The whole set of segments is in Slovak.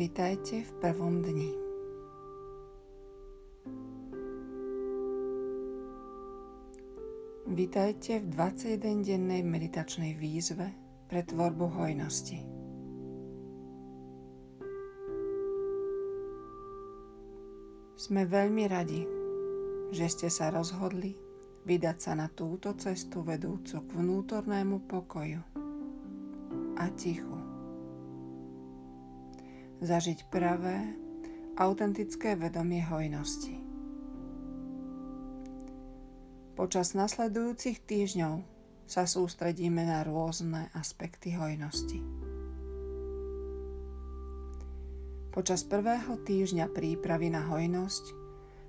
Vitajte v prvom dni. Vitajte v 21-dennej meditačnej výzve pre tvorbu hojnosti. Sme veľmi radi, že ste sa rozhodli vydať sa na túto cestu vedúcu k vnútornému pokoju a tichu zažiť pravé, autentické vedomie hojnosti. Počas nasledujúcich týždňov sa sústredíme na rôzne aspekty hojnosti. Počas prvého týždňa prípravy na hojnosť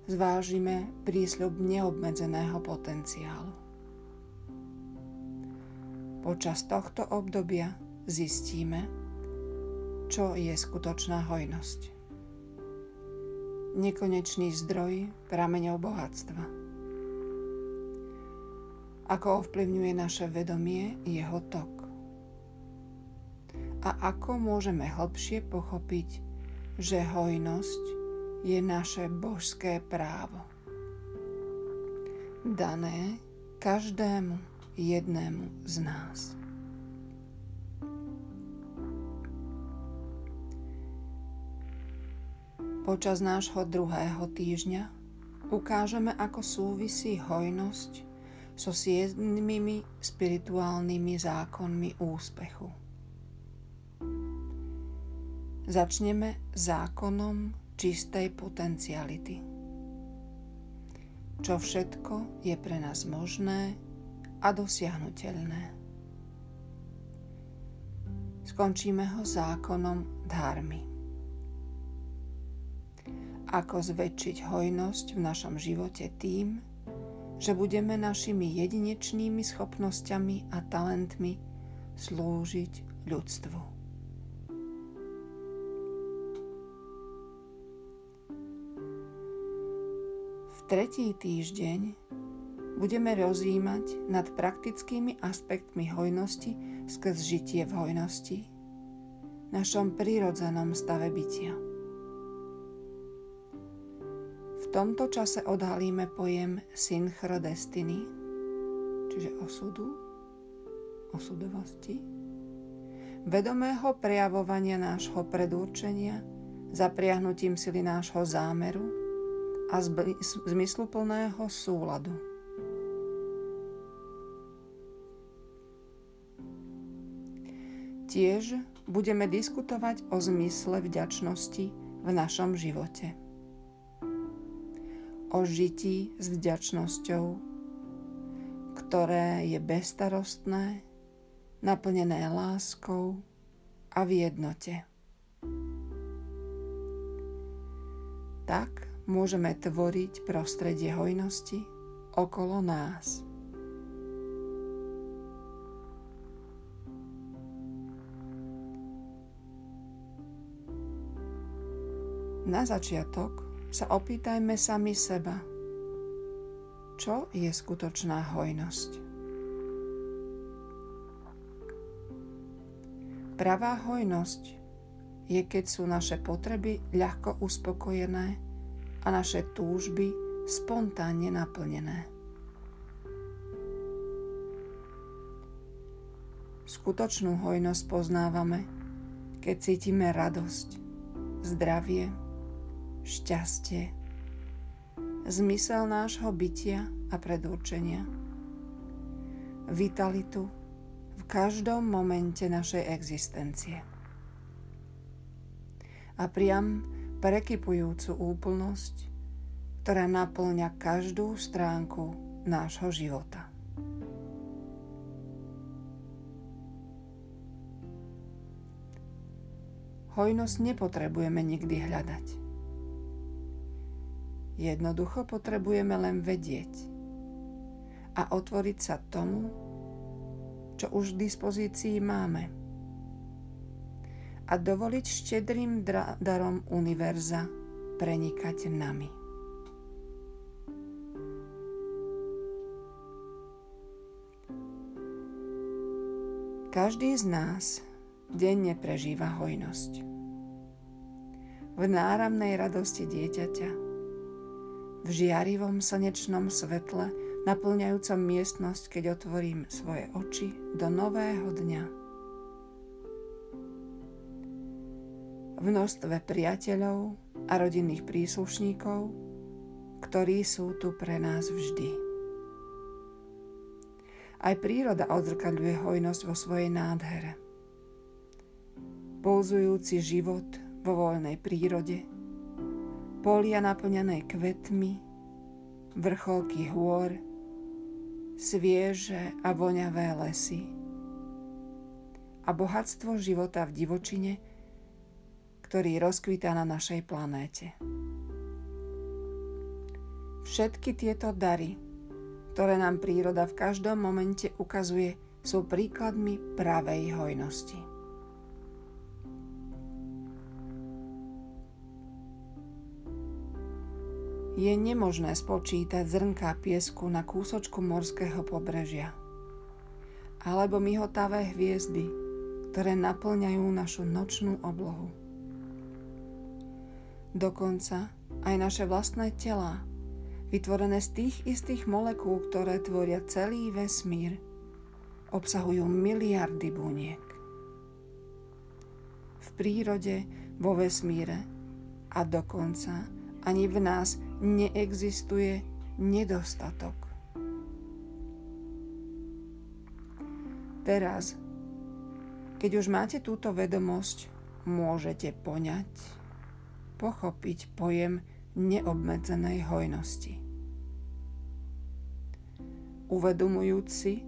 zvážime prísľub neobmedzeného potenciálu. Počas tohto obdobia zistíme, čo je skutočná hojnosť. Nekonečný zdroj prameňov bohatstva. Ako ovplyvňuje naše vedomie jeho tok. A ako môžeme hlbšie pochopiť, že hojnosť je naše božské právo. Dané každému jednému z nás. Počas nášho druhého týždňa ukážeme, ako súvisí hojnosť so siedmými spirituálnymi zákonmi úspechu. Začneme zákonom čistej potenciality. Čo všetko je pre nás možné a dosiahnutelné. Skončíme ho zákonom dharmy ako zväčšiť hojnosť v našom živote tým, že budeme našimi jedinečnými schopnosťami a talentmi slúžiť ľudstvu. V tretí týždeň budeme rozjímať nad praktickými aspektmi hojnosti skrz žitie v hojnosti, našom prírodzenom stave bytia tomto čase odhalíme pojem synchrodestiny, čiže osudu, osudovosti, vedomého prejavovania nášho predurčenia, zapriahnutím sily nášho zámeru a zmysluplného súladu. Tiež budeme diskutovať o zmysle vďačnosti v našom živote o žití s vďačnosťou, ktoré je bezstarostné, naplnené láskou a v jednote. Tak môžeme tvoriť prostredie hojnosti okolo nás. Na začiatok sa opýtajme sami seba, čo je skutočná hojnosť. Pravá hojnosť je, keď sú naše potreby ľahko uspokojené a naše túžby spontánne naplnené. Skutočnú hojnosť poznávame, keď cítime radosť, zdravie, šťastie, zmysel nášho bytia a predurčenia, vitalitu v každom momente našej existencie a priam prekypujúcu úplnosť, ktorá naplňa každú stránku nášho života. Hojnosť nepotrebujeme nikdy hľadať. Jednoducho potrebujeme len vedieť a otvoriť sa tomu, čo už v dispozícii máme a dovoliť štedrým darom univerza prenikať nami. Každý z nás denne prežíva hojnosť. v náramnej radosti dieťaťa, v žiarivom slnečnom svetle, naplňajúcom miestnosť, keď otvorím svoje oči do nového dňa. V množstve priateľov a rodinných príslušníkov, ktorí sú tu pre nás vždy. Aj príroda odzrkadľuje hojnosť vo svojej nádhere. Pulzujúci život vo voľnej prírode, polia naplňané kvetmi, vrcholky hôr, svieže a voňavé lesy a bohatstvo života v divočine, ktorý rozkvitá na našej planéte. Všetky tieto dary, ktoré nám príroda v každom momente ukazuje, sú príkladmi pravej hojnosti. Je nemožné spočítať zrnká piesku na kúsočku morského pobrežia. Alebo myhotavé hviezdy, ktoré naplňajú našu nočnú oblohu. Dokonca aj naše vlastné telá, vytvorené z tých istých molekúl, ktoré tvoria celý vesmír, obsahujú miliardy buniek. V prírode, vo vesmíre a dokonca ani v nás neexistuje nedostatok. Teraz, keď už máte túto vedomosť, môžete poňať, pochopiť pojem neobmedzenej hojnosti. Uvedomujúc si,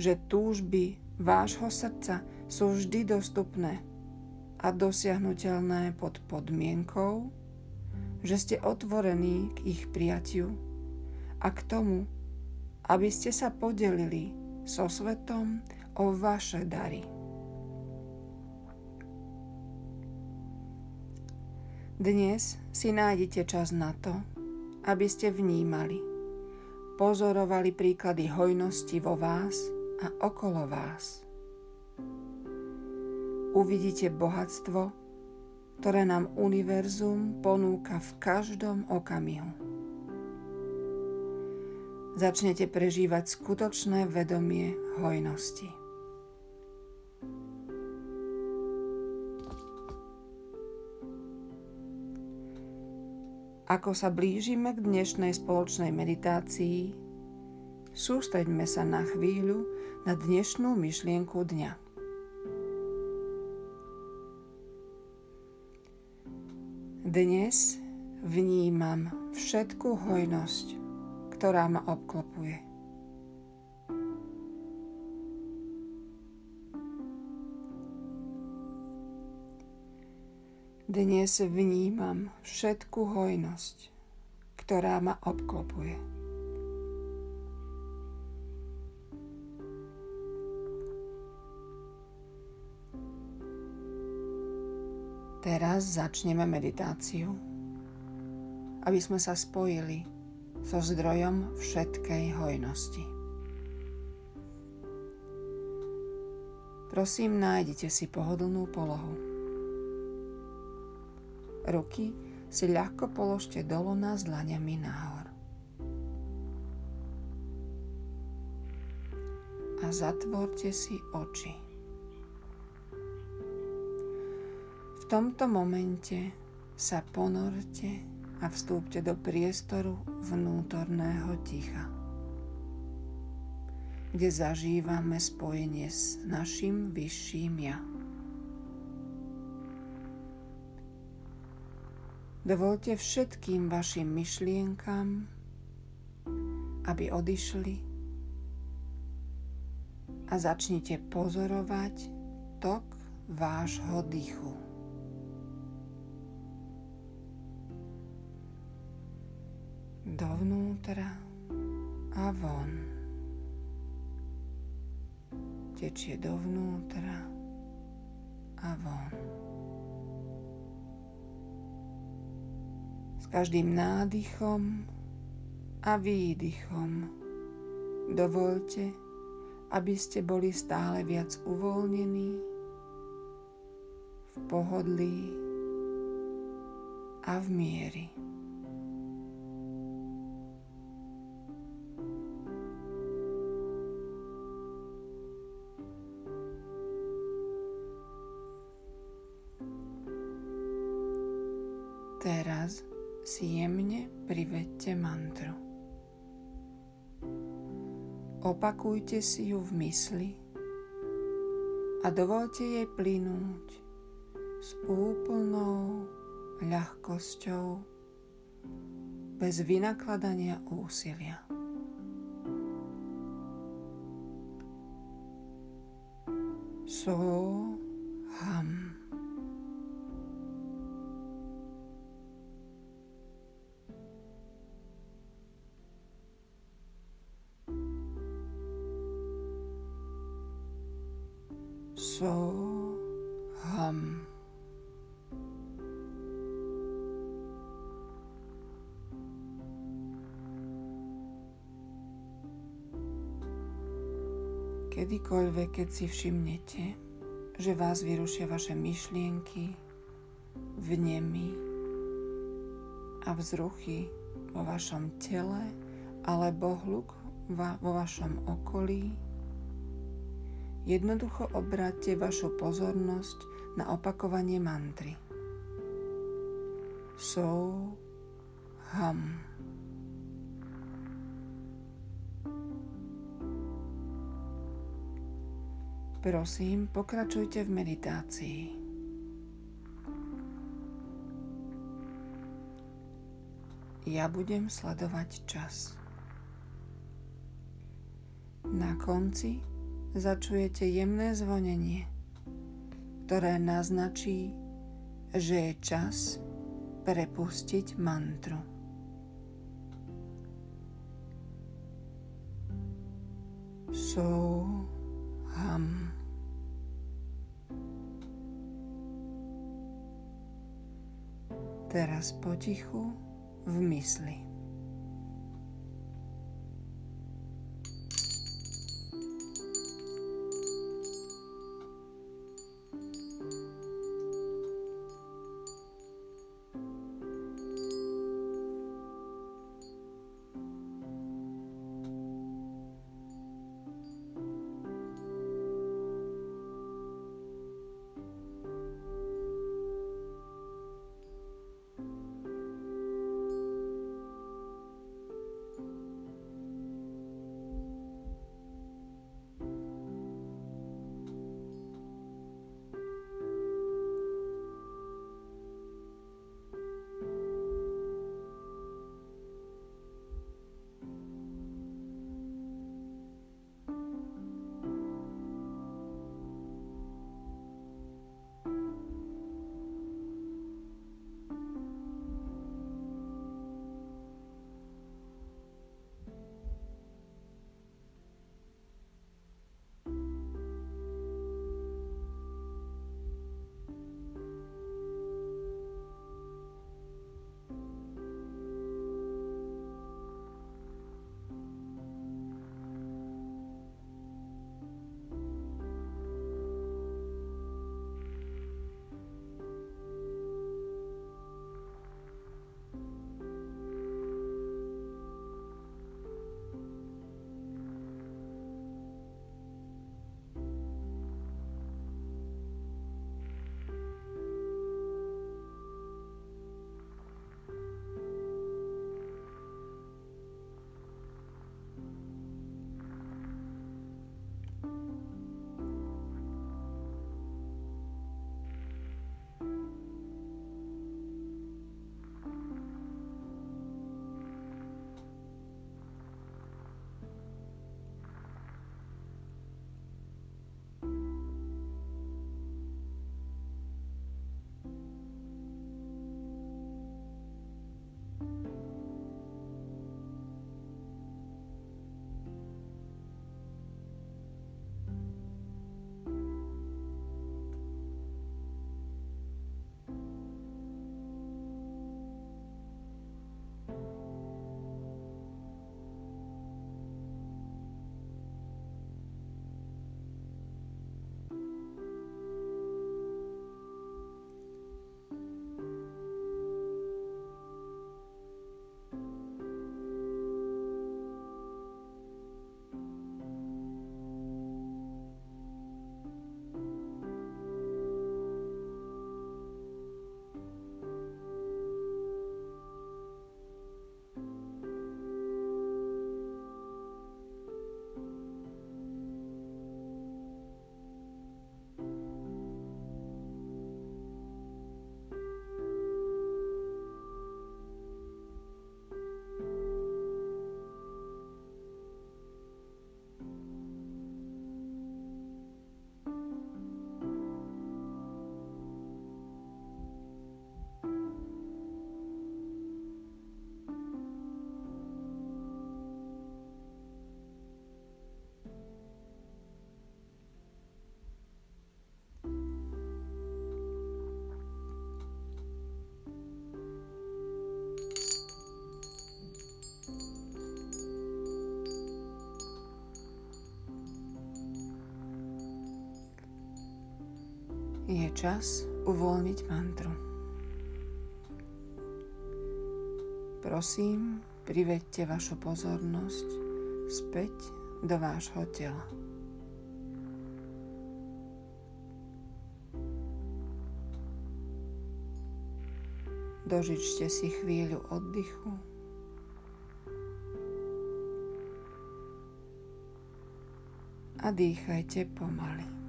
že túžby vášho srdca sú vždy dostupné a dosiahnutelné pod podmienkou, že ste otvorení k ich prijatiu a k tomu, aby ste sa podelili so svetom o vaše dary. Dnes si nájdete čas na to, aby ste vnímali, pozorovali príklady hojnosti vo vás a okolo vás. Uvidíte bohatstvo, ktoré nám univerzum ponúka v každom okamihu. Začnete prežívať skutočné vedomie hojnosti. Ako sa blížime k dnešnej spoločnej meditácii, sústreďme sa na chvíľu na dnešnú myšlienku dňa. Dnes vnímam všetku hojnosť, ktorá ma obklopuje. Dnes vnímam všetku hojnosť, ktorá ma obklopuje. Teraz začneme meditáciu, aby sme sa spojili so zdrojom všetkej hojnosti. Prosím, nájdite si pohodlnú polohu. Ruky si ľahko položte dolu na zlaniami nahor. A zatvorte si oči. Tomto momente sa ponorte a vstúpte do priestoru vnútorného ticha, kde zažívame spojenie s našim vyšším ja. Dovolte všetkým vašim myšlienkam, aby odišli a začnite pozorovať tok vášho dýchu. Dovnútra a von. Tečie dovnútra a von. S každým nádychom a výdychom dovolte, aby ste boli stále viac uvoľnení, v pohodlí a v miery. Teraz si jemne privedte mantru. Opakujte si ju v mysli a dovolte jej plynúť s úplnou ľahkosťou bez vynakladania úsilia. So ham. Kedykoľvek, keď si všimnete, že vás vyrušia vaše myšlienky, vnemy a vzruchy vo vašom tele alebo hluk vo vašom okolí, Jednoducho obráťte vašu pozornosť na opakovanie mantry. So, ham. Prosím, pokračujte v meditácii. Ja budem sledovať čas. Na konci začujete jemné zvonenie, ktoré naznačí, že je čas prepustiť mantru. So ham. Teraz potichu v mysli. Čas uvoľniť mantru. Prosím, privedte vašu pozornosť späť do vášho tela. Dožičte si chvíľu oddychu. A dýchajte pomaly.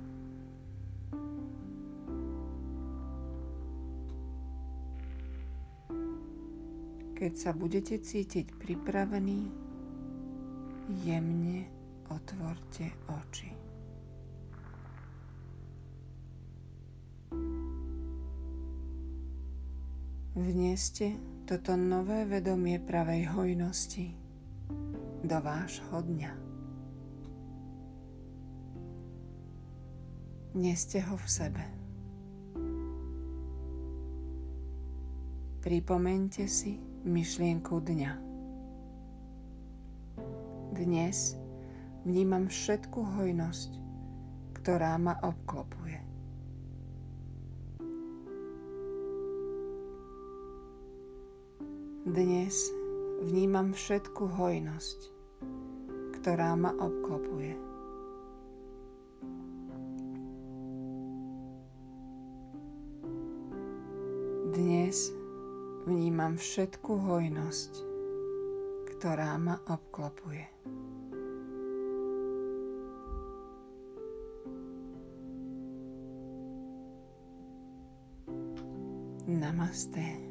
Keď sa budete cítiť pripravení, jemne otvorte oči. Vneste toto nové vedomie pravej hojnosti do vášho dňa. Neste ho v sebe. Pripomente si myšlienku dňa. Dnes vnímam všetku hojnosť, ktorá ma obklopuje. Dnes vnímam všetku hojnosť, ktorá ma obklopuje. Dnes vnímam všetku hojnosť, ktorá ma obklopuje. Namaste.